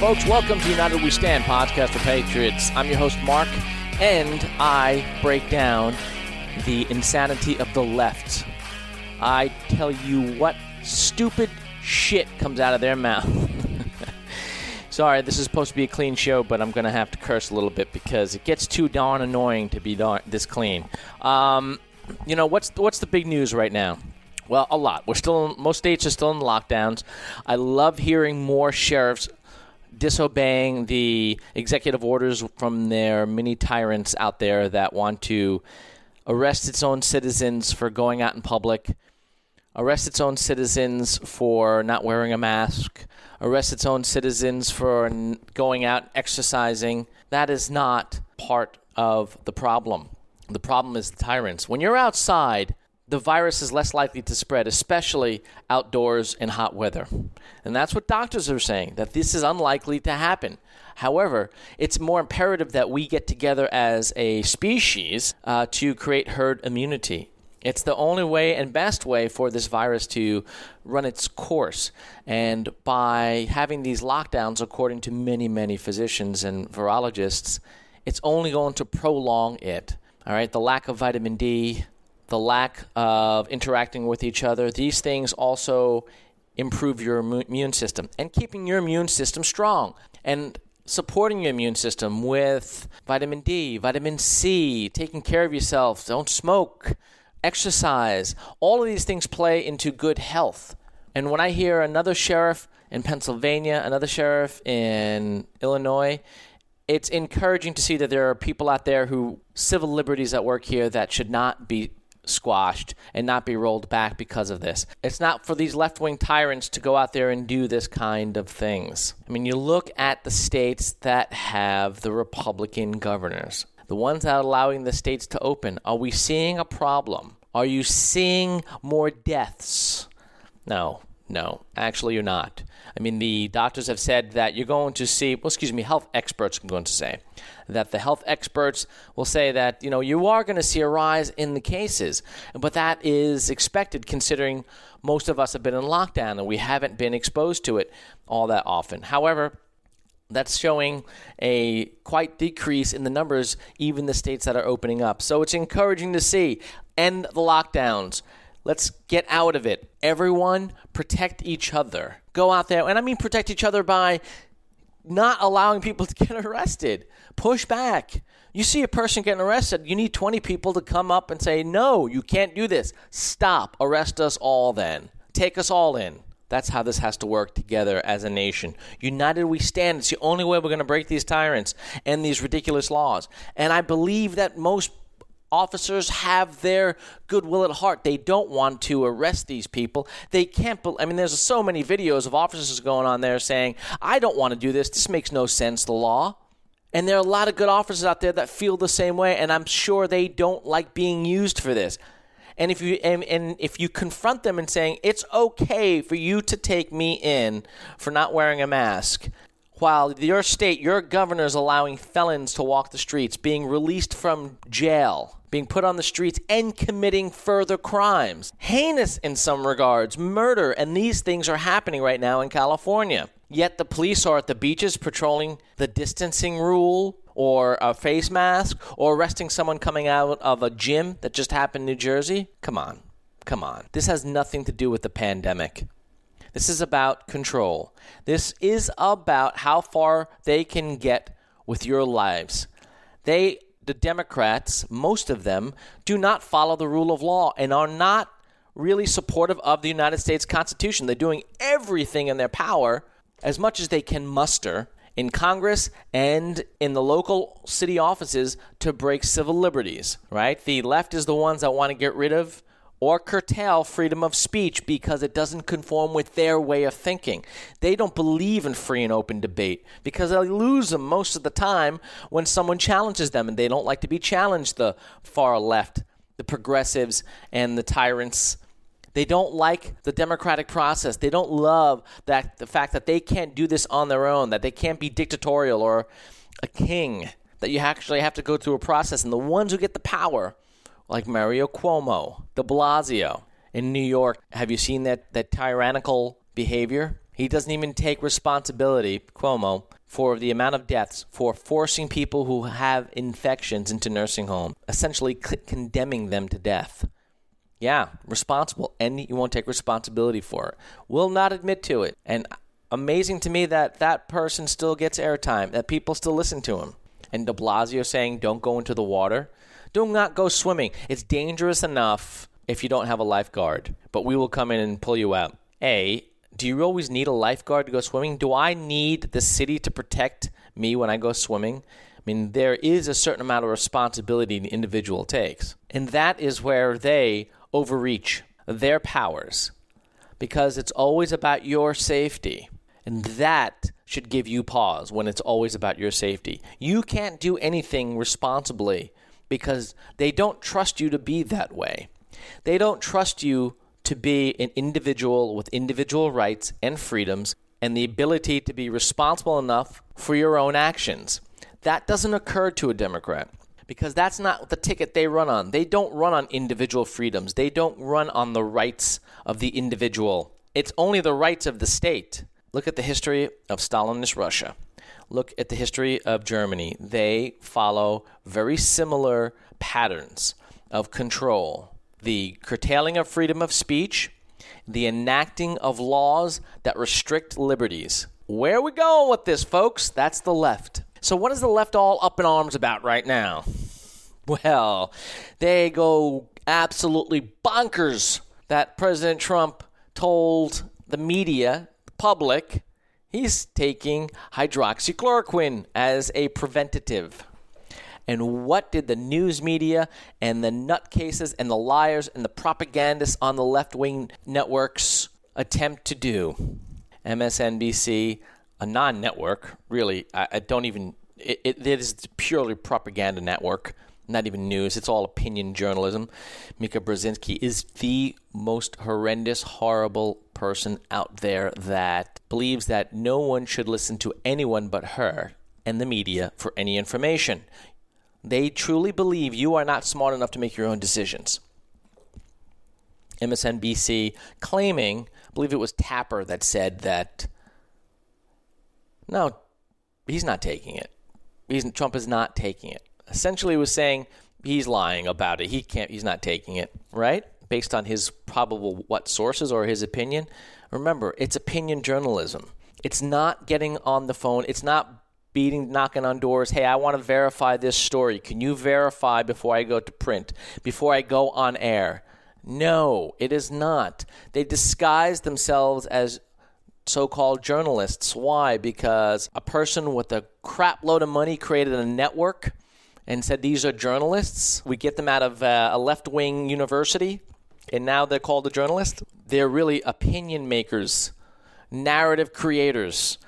Folks, welcome to United We Stand podcast for Patriots. I'm your host, Mark, and I break down the insanity of the left. I tell you what stupid shit comes out of their mouth. Sorry, this is supposed to be a clean show, but I'm going to have to curse a little bit because it gets too darn annoying to be darn, this clean. Um, you know, what's, what's the big news right now? Well, a lot. We're still in, most states are still in lockdowns. I love hearing more sheriffs disobeying the executive orders from their mini tyrants out there that want to arrest its own citizens for going out in public, arrest its own citizens for not wearing a mask, arrest its own citizens for going out exercising. That is not part of the problem. The problem is the tyrants. When you're outside, the virus is less likely to spread, especially outdoors in hot weather. And that's what doctors are saying, that this is unlikely to happen. However, it's more imperative that we get together as a species uh, to create herd immunity. It's the only way and best way for this virus to run its course. And by having these lockdowns, according to many, many physicians and virologists, it's only going to prolong it. All right, the lack of vitamin D, the lack of interacting with each other, these things also improve your immune system and keeping your immune system strong and supporting your immune system with vitamin D, vitamin C, taking care of yourself, don't smoke, exercise. All of these things play into good health. And when I hear another sheriff in Pennsylvania, another sheriff in Illinois, it's encouraging to see that there are people out there who civil liberties at work here that should not be squashed and not be rolled back because of this. It's not for these left wing tyrants to go out there and do this kind of things. I mean, you look at the states that have the Republican governors, the ones that are allowing the states to open. Are we seeing a problem? Are you seeing more deaths? No, no, actually, you're not. I mean, the doctors have said that you're going to see, well, excuse me, health experts are going to say that the health experts will say that, you know, you are going to see a rise in the cases. But that is expected considering most of us have been in lockdown and we haven't been exposed to it all that often. However, that's showing a quite decrease in the numbers, even the states that are opening up. So it's encouraging to see. End the lockdowns. Let's get out of it. Everyone protect each other. Go out there, and I mean protect each other by not allowing people to get arrested. Push back. You see a person getting arrested, you need 20 people to come up and say, No, you can't do this. Stop. Arrest us all then. Take us all in. That's how this has to work together as a nation. United we stand. It's the only way we're going to break these tyrants and these ridiculous laws. And I believe that most officers have their goodwill at heart. They don't want to arrest these people. They can't. Be- I mean, there's so many videos of officers going on there saying, "I don't want to do this. This makes no sense. The law." And there are a lot of good officers out there that feel the same way, and I'm sure they don't like being used for this. And if you and, and if you confront them and saying it's okay for you to take me in for not wearing a mask, while your state, your governor is allowing felons to walk the streets, being released from jail, being put on the streets, and committing further crimes. Heinous in some regards, murder, and these things are happening right now in California. Yet the police are at the beaches patrolling the distancing rule or a face mask or arresting someone coming out of a gym that just happened in New Jersey. Come on. Come on. This has nothing to do with the pandemic. This is about control. This is about how far they can get with your lives. They, the Democrats, most of them, do not follow the rule of law and are not really supportive of the United States Constitution. They're doing everything in their power, as much as they can muster, in Congress and in the local city offices to break civil liberties, right? The left is the ones that want to get rid of or curtail freedom of speech because it doesn't conform with their way of thinking. They don't believe in free and open debate because they lose them most of the time when someone challenges them and they don't like to be challenged, the far left, the progressives, and the tyrants. They don't like the democratic process. They don't love that the fact that they can't do this on their own, that they can't be dictatorial or a king, that you actually have to go through a process. And the ones who get the power like Mario Cuomo, de Blasio in New York. Have you seen that, that tyrannical behavior? He doesn't even take responsibility, Cuomo, for the amount of deaths for forcing people who have infections into nursing home, essentially c- condemning them to death. Yeah, responsible, and you won't take responsibility for it. Will not admit to it. And amazing to me that that person still gets airtime, that people still listen to him. And de Blasio saying, don't go into the water. Do not go swimming. It's dangerous enough if you don't have a lifeguard, but we will come in and pull you out. A, do you always need a lifeguard to go swimming? Do I need the city to protect me when I go swimming? I mean, there is a certain amount of responsibility the individual takes. And that is where they overreach their powers because it's always about your safety. And that should give you pause when it's always about your safety. You can't do anything responsibly because they don't trust you to be that way. They don't trust you to be an individual with individual rights and freedoms and the ability to be responsible enough for your own actions. That doesn't occur to a Democrat because that's not the ticket they run on. They don't run on individual freedoms, they don't run on the rights of the individual. It's only the rights of the state. Look at the history of Stalinist Russia. Look at the history of Germany. They follow very similar patterns of control the curtailing of freedom of speech, the enacting of laws that restrict liberties. Where are we going with this, folks? That's the left. So, what is the left all up in arms about right now? Well, they go absolutely bonkers that President Trump told the media, the public, he's taking hydroxychloroquine as a preventative. And what did the news media and the nutcases and the liars and the propagandists on the left wing networks attempt to do? MSNBC, a non network, really, I, I, don't even, it, it, is purely propaganda network not even news, it's all opinion journalism. Mika Brzezinski is the most horrendous, horrible person out there that believes that no one should listen to anyone but her and the media for any information. They truly believe you are not smart enough to make your own decisions. MSNBC claiming, I believe it was Tapper that said that no, he's not taking it. He's, Trump is not taking it. Essentially, was saying he's lying about it. He can't. He's not taking it. Right, based on his probable what sources or his opinion. Remember, it's opinion journalism. It's not getting on the phone. It's not beating, knocking on doors. Hey, I want to verify this story. Can you verify before I go to print, before I go on air? No, it is not. They disguise themselves as so called journalists. Why? Because a person with a crap load of money created a network and said these are journalists. We get them out of uh, a left wing university, and now they're called a journalist. They're really opinion makers, narrative creators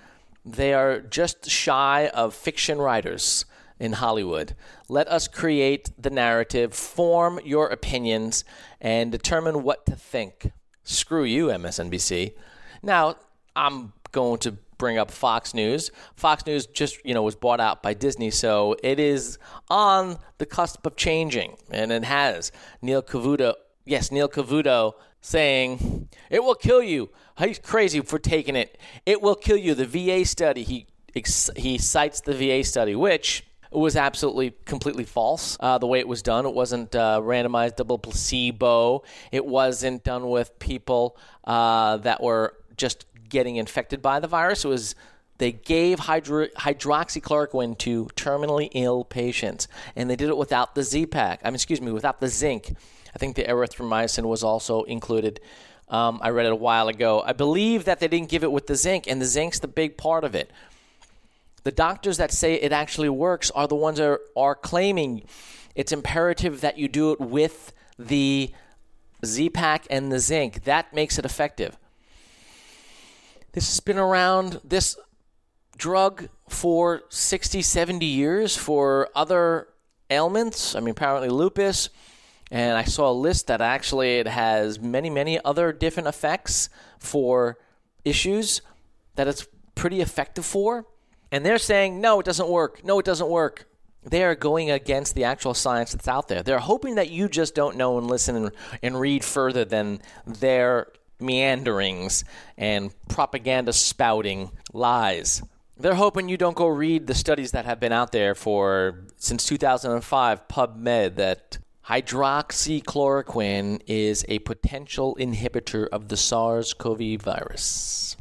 they are just shy of fiction writers in Hollywood. Let us create the narrative, form your opinions, and determine what to think. Screw you, MSNBC. Now, I'm going to bring up Fox News. Fox News just, you know, was bought out by Disney, so it is on the cusp of changing, and it has. Neil Cavuto, yes, Neil Cavuto saying, It will kill you. He's crazy for taking it. It will kill you. The VA study, he, he cites the VA study, which was absolutely completely false. Uh, the way it was done, it wasn't uh, randomized double placebo. It wasn't done with people uh, that were just getting infected by the virus. Was they gave hydro- hydroxychloroquine to terminally ill patients, and they did it without the Z-Pack. I mean, excuse me, without the zinc. I think the erythromycin was also included. Um, I read it a while ago. I believe that they didn't give it with the zinc, and the zinc's the big part of it. The doctors that say it actually works are the ones that are, are claiming it's imperative that you do it with the Z Pack and the zinc. That makes it effective. This has been around, this drug, for 60, 70 years for other ailments. I mean, apparently lupus and I saw a list that actually it has many, many other different effects for issues that it's pretty effective for. And they're saying, no, it doesn't work. No, it doesn't work. They are going against the actual science that's out there. They're hoping that you just don't know and listen and, and read further than their meanderings and propaganda spouting lies. They're hoping you don't go read the studies that have been out there for since 2005 PubMed that hydroxychloroquine is a potential inhibitor of the SARS-CoV virus.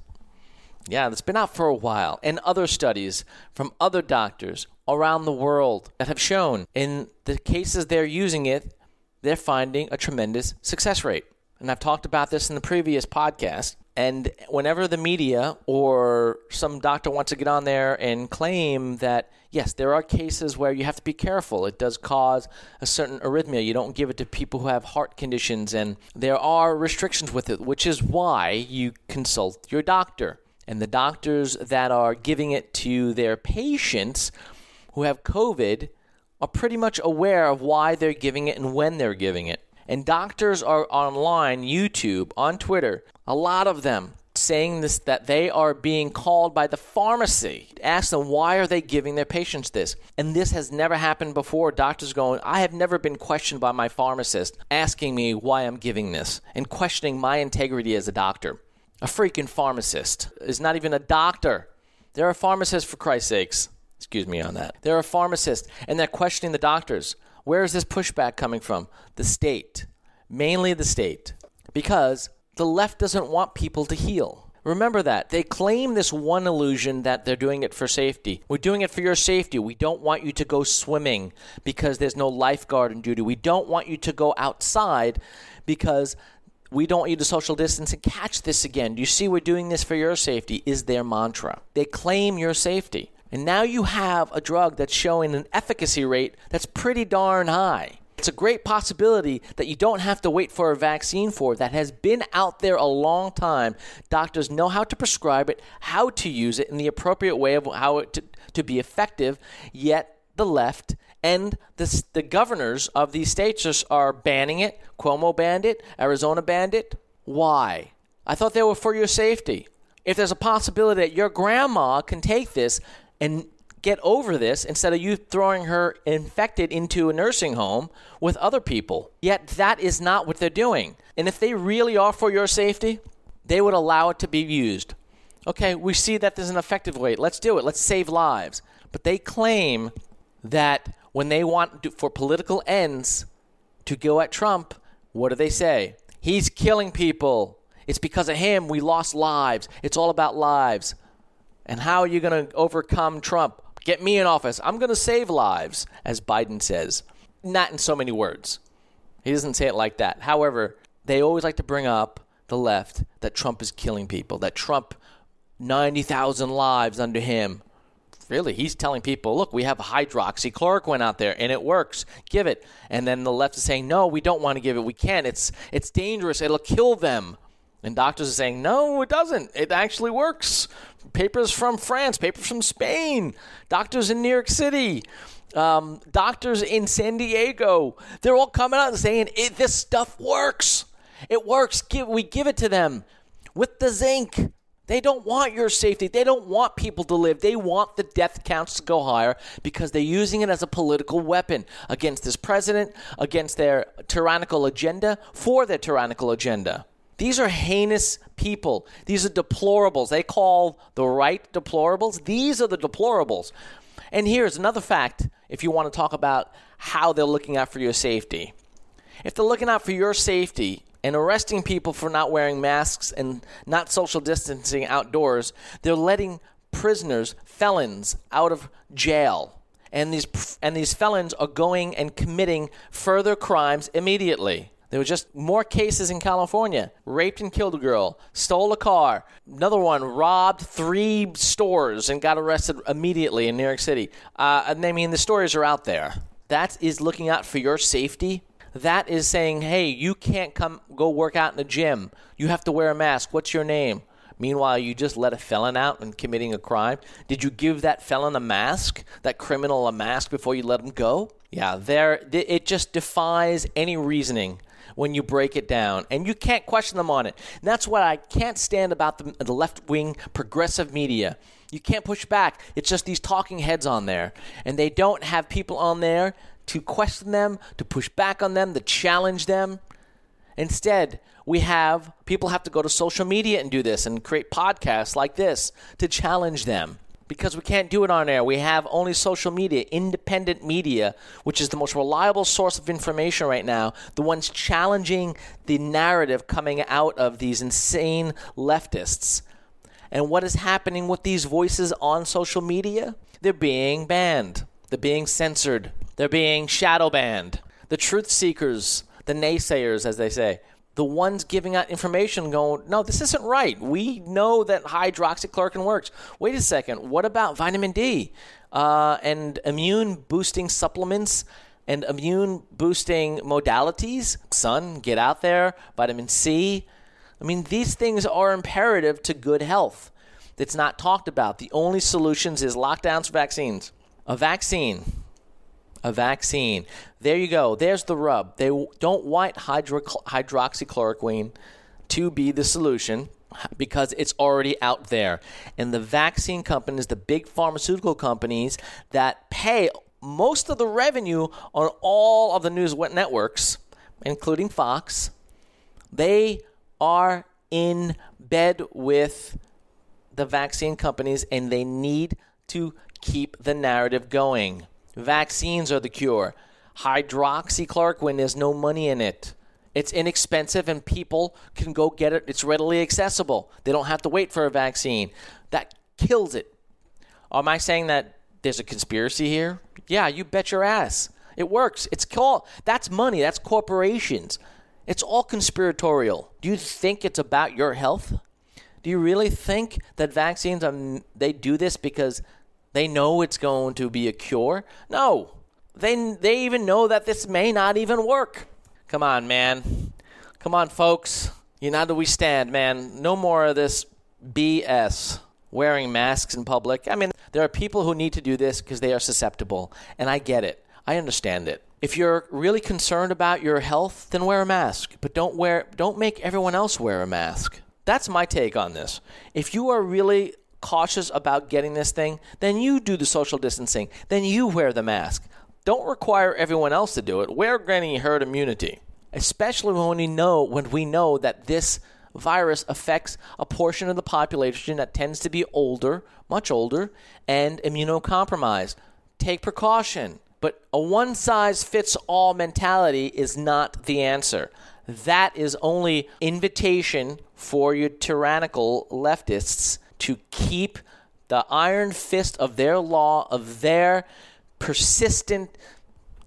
Yeah, that's been out for a while, and other studies from other doctors around the world that have shown in the cases they're using it, they're finding a tremendous success rate. And I've talked about this in the previous podcast. And whenever the media or some doctor wants to get on there and claim that, yes, there are cases where you have to be careful, it does cause a certain arrhythmia. You don't give it to people who have heart conditions, and there are restrictions with it, which is why you consult your doctor. And the doctors that are giving it to their patients who have COVID are pretty much aware of why they're giving it and when they're giving it. And doctors are online, YouTube, on Twitter, a lot of them saying this that they are being called by the pharmacy. Ask them why are they giving their patients this? And this has never happened before. Doctors going, I have never been questioned by my pharmacist asking me why I'm giving this and questioning my integrity as a doctor. A freaking pharmacist is not even a doctor. They're a pharmacist for Christ's sakes. Excuse me on that. They're a pharmacist and they're questioning the doctors. Where is this pushback coming from? The state, mainly the state, because the left doesn't want people to heal. Remember that. They claim this one illusion that they're doing it for safety. We're doing it for your safety. We don't want you to go swimming because there's no lifeguard in duty. We don't want you to go outside because we don't want you to social distance and catch this again. Do you see we're doing this for your safety? Is their mantra. They claim your safety. And now you have a drug that's showing an efficacy rate that's pretty darn high. It's a great possibility that you don't have to wait for a vaccine for that has been out there a long time. Doctors know how to prescribe it, how to use it in the appropriate way of how it to, to be effective, yet the left and the, the governors of these states are banning it. Cuomo banned it, Arizona banned it. Why? I thought they were for your safety. If there's a possibility that your grandma can take this, and get over this instead of you throwing her infected into a nursing home with other people. Yet that is not what they're doing. And if they really are for your safety, they would allow it to be used. Okay, we see that there's an effective way. Let's do it. Let's save lives. But they claim that when they want to, for political ends to go at Trump, what do they say? He's killing people. It's because of him we lost lives. It's all about lives. And how are you going to overcome Trump? Get me in office. I'm going to save lives, as Biden says. Not in so many words. He doesn't say it like that. However, they always like to bring up the left that Trump is killing people, that Trump, 90,000 lives under him. Really, he's telling people, look, we have hydroxychloroquine out there and it works. Give it. And then the left is saying, no, we don't want to give it. We can't. It's, it's dangerous. It'll kill them. And doctors are saying, no, it doesn't. It actually works. Papers from France, papers from Spain, doctors in New York City, um, doctors in San Diego. They're all coming out and saying, this stuff works. It works. Give, we give it to them with the zinc. They don't want your safety. They don't want people to live. They want the death counts to go higher because they're using it as a political weapon against this president, against their tyrannical agenda, for their tyrannical agenda. These are heinous people. These are deplorables. They call the right deplorables. These are the deplorables. And here's another fact if you want to talk about how they're looking out for your safety. If they're looking out for your safety and arresting people for not wearing masks and not social distancing outdoors, they're letting prisoners, felons, out of jail. And these, and these felons are going and committing further crimes immediately. There were just more cases in California. Raped and killed a girl, stole a car. Another one robbed three stores and got arrested immediately in New York City. Uh, I mean, the stories are out there. That is looking out for your safety. That is saying, hey, you can't come go work out in the gym. You have to wear a mask. What's your name? Meanwhile, you just let a felon out and committing a crime. Did you give that felon a mask, that criminal a mask before you let him go? Yeah, there it just defies any reasoning when you break it down, and you can't question them on it. And that's what I can't stand about the, the left wing progressive media. You can't push back. It's just these talking heads on there, and they don't have people on there to question them, to push back on them, to challenge them. Instead, we have people have to go to social media and do this and create podcasts like this to challenge them because we can't do it on air. We have only social media, independent media, which is the most reliable source of information right now, the ones challenging the narrative coming out of these insane leftists. And what is happening with these voices on social media? They're being banned, they're being censored, they're being shadow banned. The truth seekers, the naysayers, as they say, the ones giving out information going, no, this isn't right. We know that hydroxychloroquine works. Wait a second. What about vitamin D uh, and immune boosting supplements and immune boosting modalities? Sun, get out there. Vitamin C. I mean, these things are imperative to good health. That's not talked about. The only solutions is lockdowns, vaccines. A vaccine a vaccine. There you go. There's the rub. They don't want hydro- hydroxychloroquine to be the solution because it's already out there. And the vaccine companies, the big pharmaceutical companies that pay most of the revenue on all of the news networks, including Fox, they are in bed with the vaccine companies and they need to keep the narrative going. Vaccines are the cure. Hydroxychloroquine, there's no money in it. It's inexpensive and people can go get it. It's readily accessible. They don't have to wait for a vaccine. That kills it. Am I saying that there's a conspiracy here? Yeah, you bet your ass. It works. It's called that's money, that's corporations. It's all conspiratorial. Do you think it's about your health? Do you really think that vaccines are they do this because they know it's going to be a cure. No, they they even know that this may not even work. Come on, man. Come on, folks. United we stand, man. No more of this BS. Wearing masks in public. I mean, there are people who need to do this because they are susceptible, and I get it. I understand it. If you're really concerned about your health, then wear a mask, but don't wear don't make everyone else wear a mask. That's my take on this. If you are really cautious about getting this thing, then you do the social distancing. Then you wear the mask. Don't require everyone else to do it. Wear granting herd immunity, especially when we know when we know that this virus affects a portion of the population that tends to be older, much older, and immunocompromised. Take precaution. But a one size fits all mentality is not the answer. That is only invitation for your tyrannical leftists to keep the iron fist of their law, of their persistent,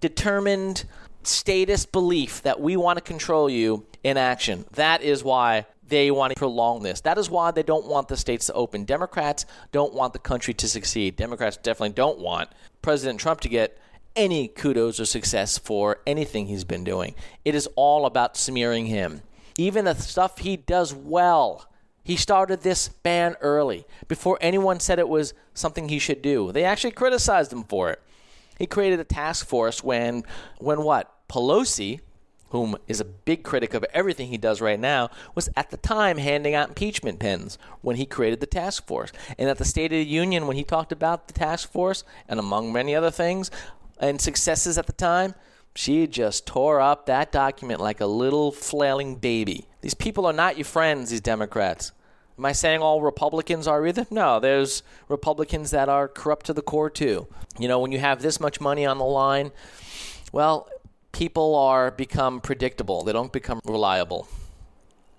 determined status belief that we want to control you in action. That is why they want to prolong this. That is why they don't want the states to open. Democrats don't want the country to succeed. Democrats definitely don't want President Trump to get any kudos or success for anything he's been doing. It is all about smearing him. Even the stuff he does well he started this ban early, before anyone said it was something he should do. They actually criticized him for it. He created a task force when, when what? Pelosi, whom is a big critic of everything he does right now, was at the time handing out impeachment pens when he created the task force. And at the State of the Union, when he talked about the task force, and among many other things, and successes at the time, she just tore up that document like a little flailing baby. These people are not your friends, these Democrats. Am I saying all Republicans are either? No, there's Republicans that are corrupt to the core too. You know, when you have this much money on the line, well, people are become predictable. They don't become reliable.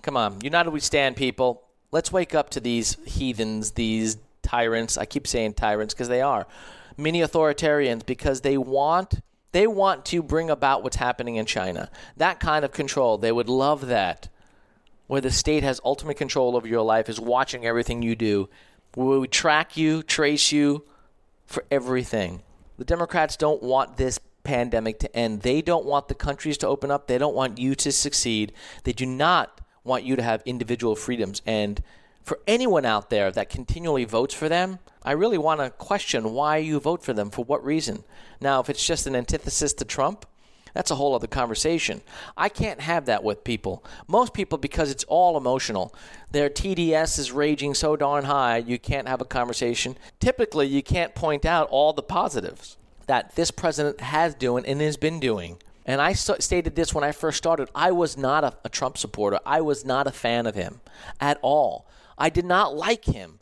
Come on, united we stand, people. Let's wake up to these heathens, these tyrants. I keep saying tyrants because they are mini authoritarians because they want they want to bring about what's happening in China. That kind of control. They would love that where the state has ultimate control over your life, is watching everything you do, we track you, trace you for everything. The Democrats don't want this pandemic to end. They don't want the countries to open up. They don't want you to succeed. They do not want you to have individual freedoms. And for anyone out there that continually votes for them, I really want to question why you vote for them, for what reason. Now, if it's just an antithesis to Trump, that's a whole other conversation. I can't have that with people. Most people, because it's all emotional, their TDS is raging so darn high, you can't have a conversation. Typically, you can't point out all the positives that this president has doing and has been doing. And I stated this when I first started. I was not a, a Trump supporter. I was not a fan of him at all. I did not like him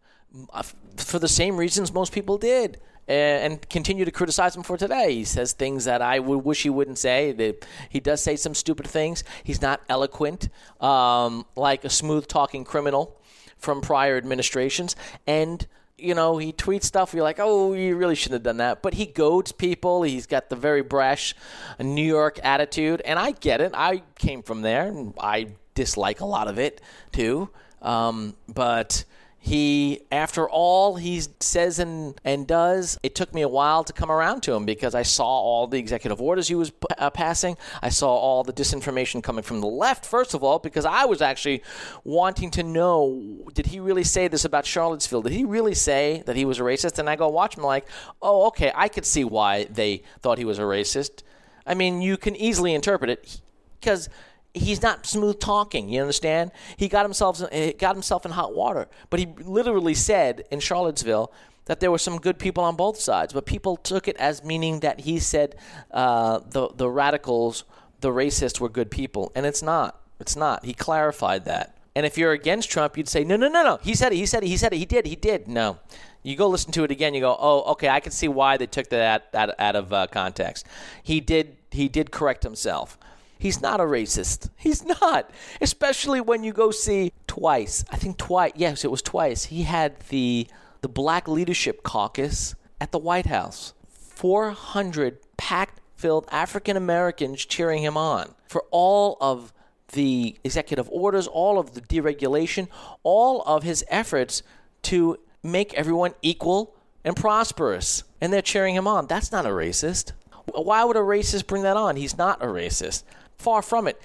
uh, for the same reasons most people did and continue to criticize him for today. He says things that I would wish he wouldn't say. He does say some stupid things. He's not eloquent, um, like a smooth talking criminal from prior administrations. And you know, he tweets stuff. You're like, oh, you really shouldn't have done that. But he goads people. He's got the very brash New York attitude, and I get it. I came from there, and I dislike a lot of it too. Um, but he after all he says and, and does it took me a while to come around to him because i saw all the executive orders he was uh, passing. I saw all the disinformation coming from the left first of all because i was actually wanting to know did he really say this about charlottesville? Did he really say that he was a racist? And i go watch him like oh okay i could see why they thought he was a racist. I mean you can easily interpret it because he's not smooth talking. You understand? He got himself he got himself in hot water. But he literally said in Charlottesville that there were some good people on both sides, but people took it as meaning that he said uh, the the radicals, the racists, were good people, and it's not. It's not. He clarified that. And if you're against Trump, you'd say, no, no, no, no. He said it. He said it. He said it. He did. He did. No. You go listen to it again. You go, oh, okay. I can see why they took that out, out, out of uh, context. He did. He did correct himself. He's not a racist. He's not. Especially when you go see twice. I think twice. Yes, it was twice. He had the the Black Leadership Caucus at the White House. 400 packed filled African Americans cheering him on for all of the executive orders, all of the deregulation, all of his efforts to make everyone equal and prosperous. And they're cheering him on. That's not a racist. Why would a racist bring that on? He's not a racist. Far from it.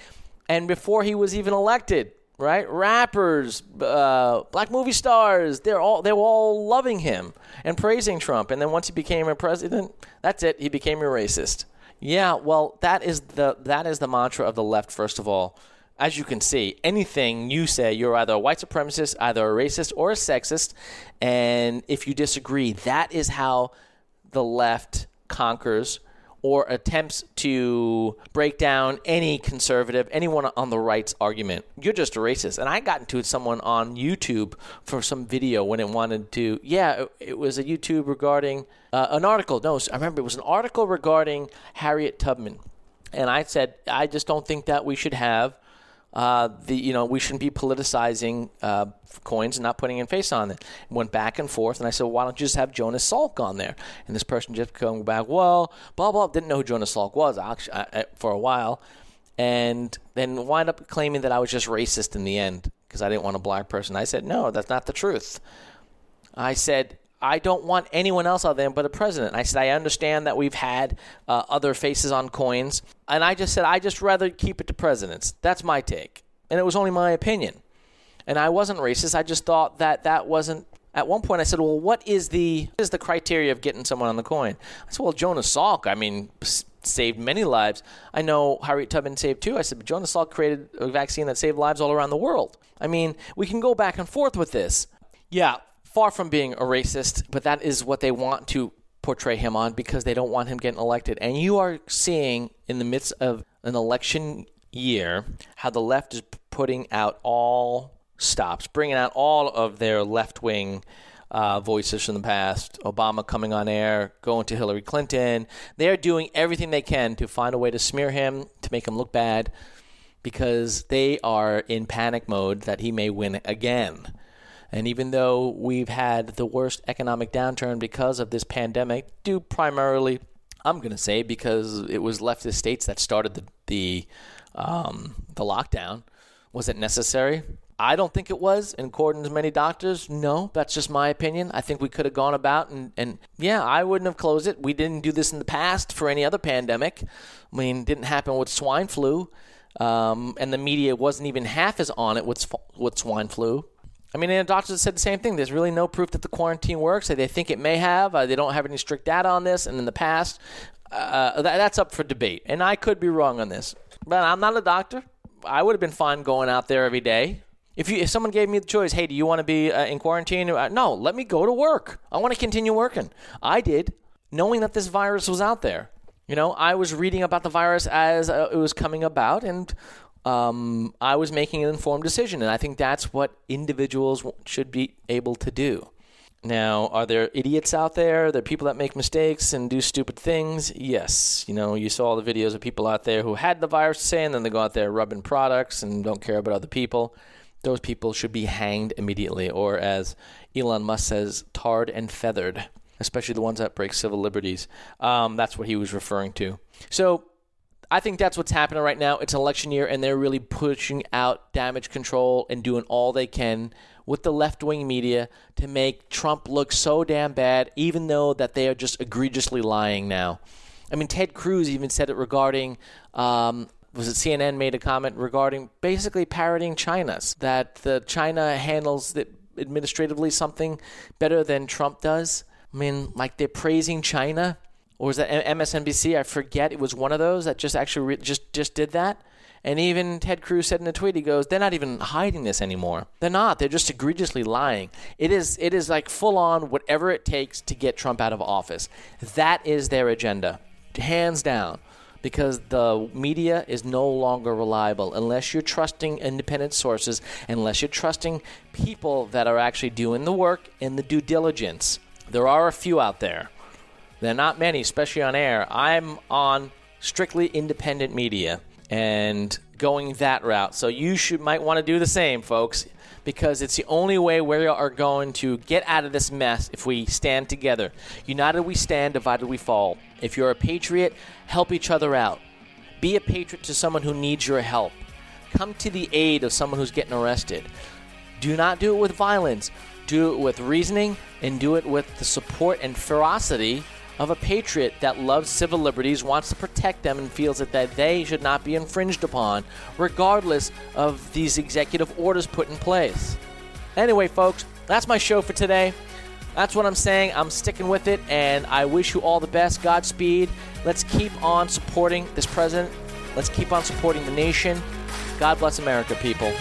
And before he was even elected, right? Rappers, uh, black movie stars, they're all they were all loving him and praising Trump. And then once he became a president, that's it. He became a racist. Yeah, well, that is the that is the mantra of the left. First of all, as you can see, anything you say, you're either a white supremacist, either a racist, or a sexist. And if you disagree, that is how the left conquers or attempts to break down any conservative, anyone on the right's argument. You're just a racist. And I got into it with someone on YouTube for some video when it wanted to, yeah, it was a YouTube regarding uh, an article. No, I remember it was an article regarding Harriet Tubman. And I said, I just don't think that we should have uh, the you know we shouldn't be politicizing uh, coins and not putting in face on it. Went back and forth, and I said, well, why don't you just have Jonas Salk on there? And this person just going back, well, blah blah, didn't know who Jonas Salk was actually I, for a while, and then wind up claiming that I was just racist in the end because I didn't want a black person. I said, no, that's not the truth. I said I don't want anyone else out there but a president. I said, I understand that we've had uh, other faces on coins. And I just said, I just rather keep it to presidents. That's my take. And it was only my opinion. And I wasn't racist. I just thought that that wasn't. At one point, I said, "Well, what is the what is the criteria of getting someone on the coin?" I said, "Well, Jonas Salk. I mean, saved many lives. I know Harriet Tubman saved two. I said, but Jonas Salk created a vaccine that saved lives all around the world. I mean, we can go back and forth with this. Yeah, far from being a racist, but that is what they want to portray him on because they don't want him getting elected. And you are seeing in the midst of an election year how the left is putting out all stops, bringing out all of their left wing. Uh, voices from the past, Obama coming on air, going to Hillary Clinton. They're doing everything they can to find a way to smear him, to make him look bad, because they are in panic mode that he may win again. And even though we've had the worst economic downturn because of this pandemic, due primarily, I'm going to say, because it was leftist states that started the the, um, the lockdown. Was it necessary? I don't think it was, and according to many doctors, no. That's just my opinion. I think we could have gone about and, and yeah, I wouldn't have closed it. We didn't do this in the past for any other pandemic. I mean, didn't happen with swine flu, um, and the media wasn't even half as on it with with swine flu. I mean, and doctors said the same thing. There's really no proof that the quarantine works. They think it may have. Uh, they don't have any strict data on this. And in the past, uh, that, that's up for debate. And I could be wrong on this. But I'm not a doctor. I would have been fine going out there every day. If you if someone gave me the choice, hey, do you want to be uh, in quarantine? Uh, no, let me go to work. I want to continue working. I did, knowing that this virus was out there. You know, I was reading about the virus as uh, it was coming about, and um, I was making an informed decision. And I think that's what individuals should be able to do. Now, are there idiots out there? Are there people that make mistakes and do stupid things? Yes. You know, you saw all the videos of people out there who had the virus say, and then they go out there rubbing products and don't care about other people. Those people should be hanged immediately, or as Elon Musk says, tarred and feathered, especially the ones that break civil liberties. Um, that's what he was referring to. So, I think that's what's happening right now. It's election year, and they're really pushing out damage control and doing all they can with the left wing media to make Trump look so damn bad, even though that they are just egregiously lying now. I mean, Ted Cruz even said it regarding. Um, was it CNN made a comment regarding basically parroting China's that the China handles administratively something better than Trump does. I mean, like they're praising China, or was that MSNBC? I forget. It was one of those that just actually re- just just did that. And even Ted Cruz said in a tweet, he goes, "They're not even hiding this anymore. They're not. They're just egregiously lying. It is. It is like full on whatever it takes to get Trump out of office. That is their agenda, hands down." Because the media is no longer reliable unless you're trusting independent sources, unless you're trusting people that are actually doing the work and the due diligence. There are a few out there. They're not many, especially on air. I'm on strictly independent media and going that route. So you should might want to do the same, folks, because it's the only way we are going to get out of this mess if we stand together. United we stand, divided we fall. If you're a patriot, help each other out. Be a patriot to someone who needs your help. Come to the aid of someone who's getting arrested. Do not do it with violence. Do it with reasoning and do it with the support and ferocity of a patriot that loves civil liberties, wants to protect them, and feels that, that they should not be infringed upon, regardless of these executive orders put in place. Anyway, folks, that's my show for today. That's what I'm saying. I'm sticking with it, and I wish you all the best. Godspeed. Let's keep on supporting this president. Let's keep on supporting the nation. God bless America, people.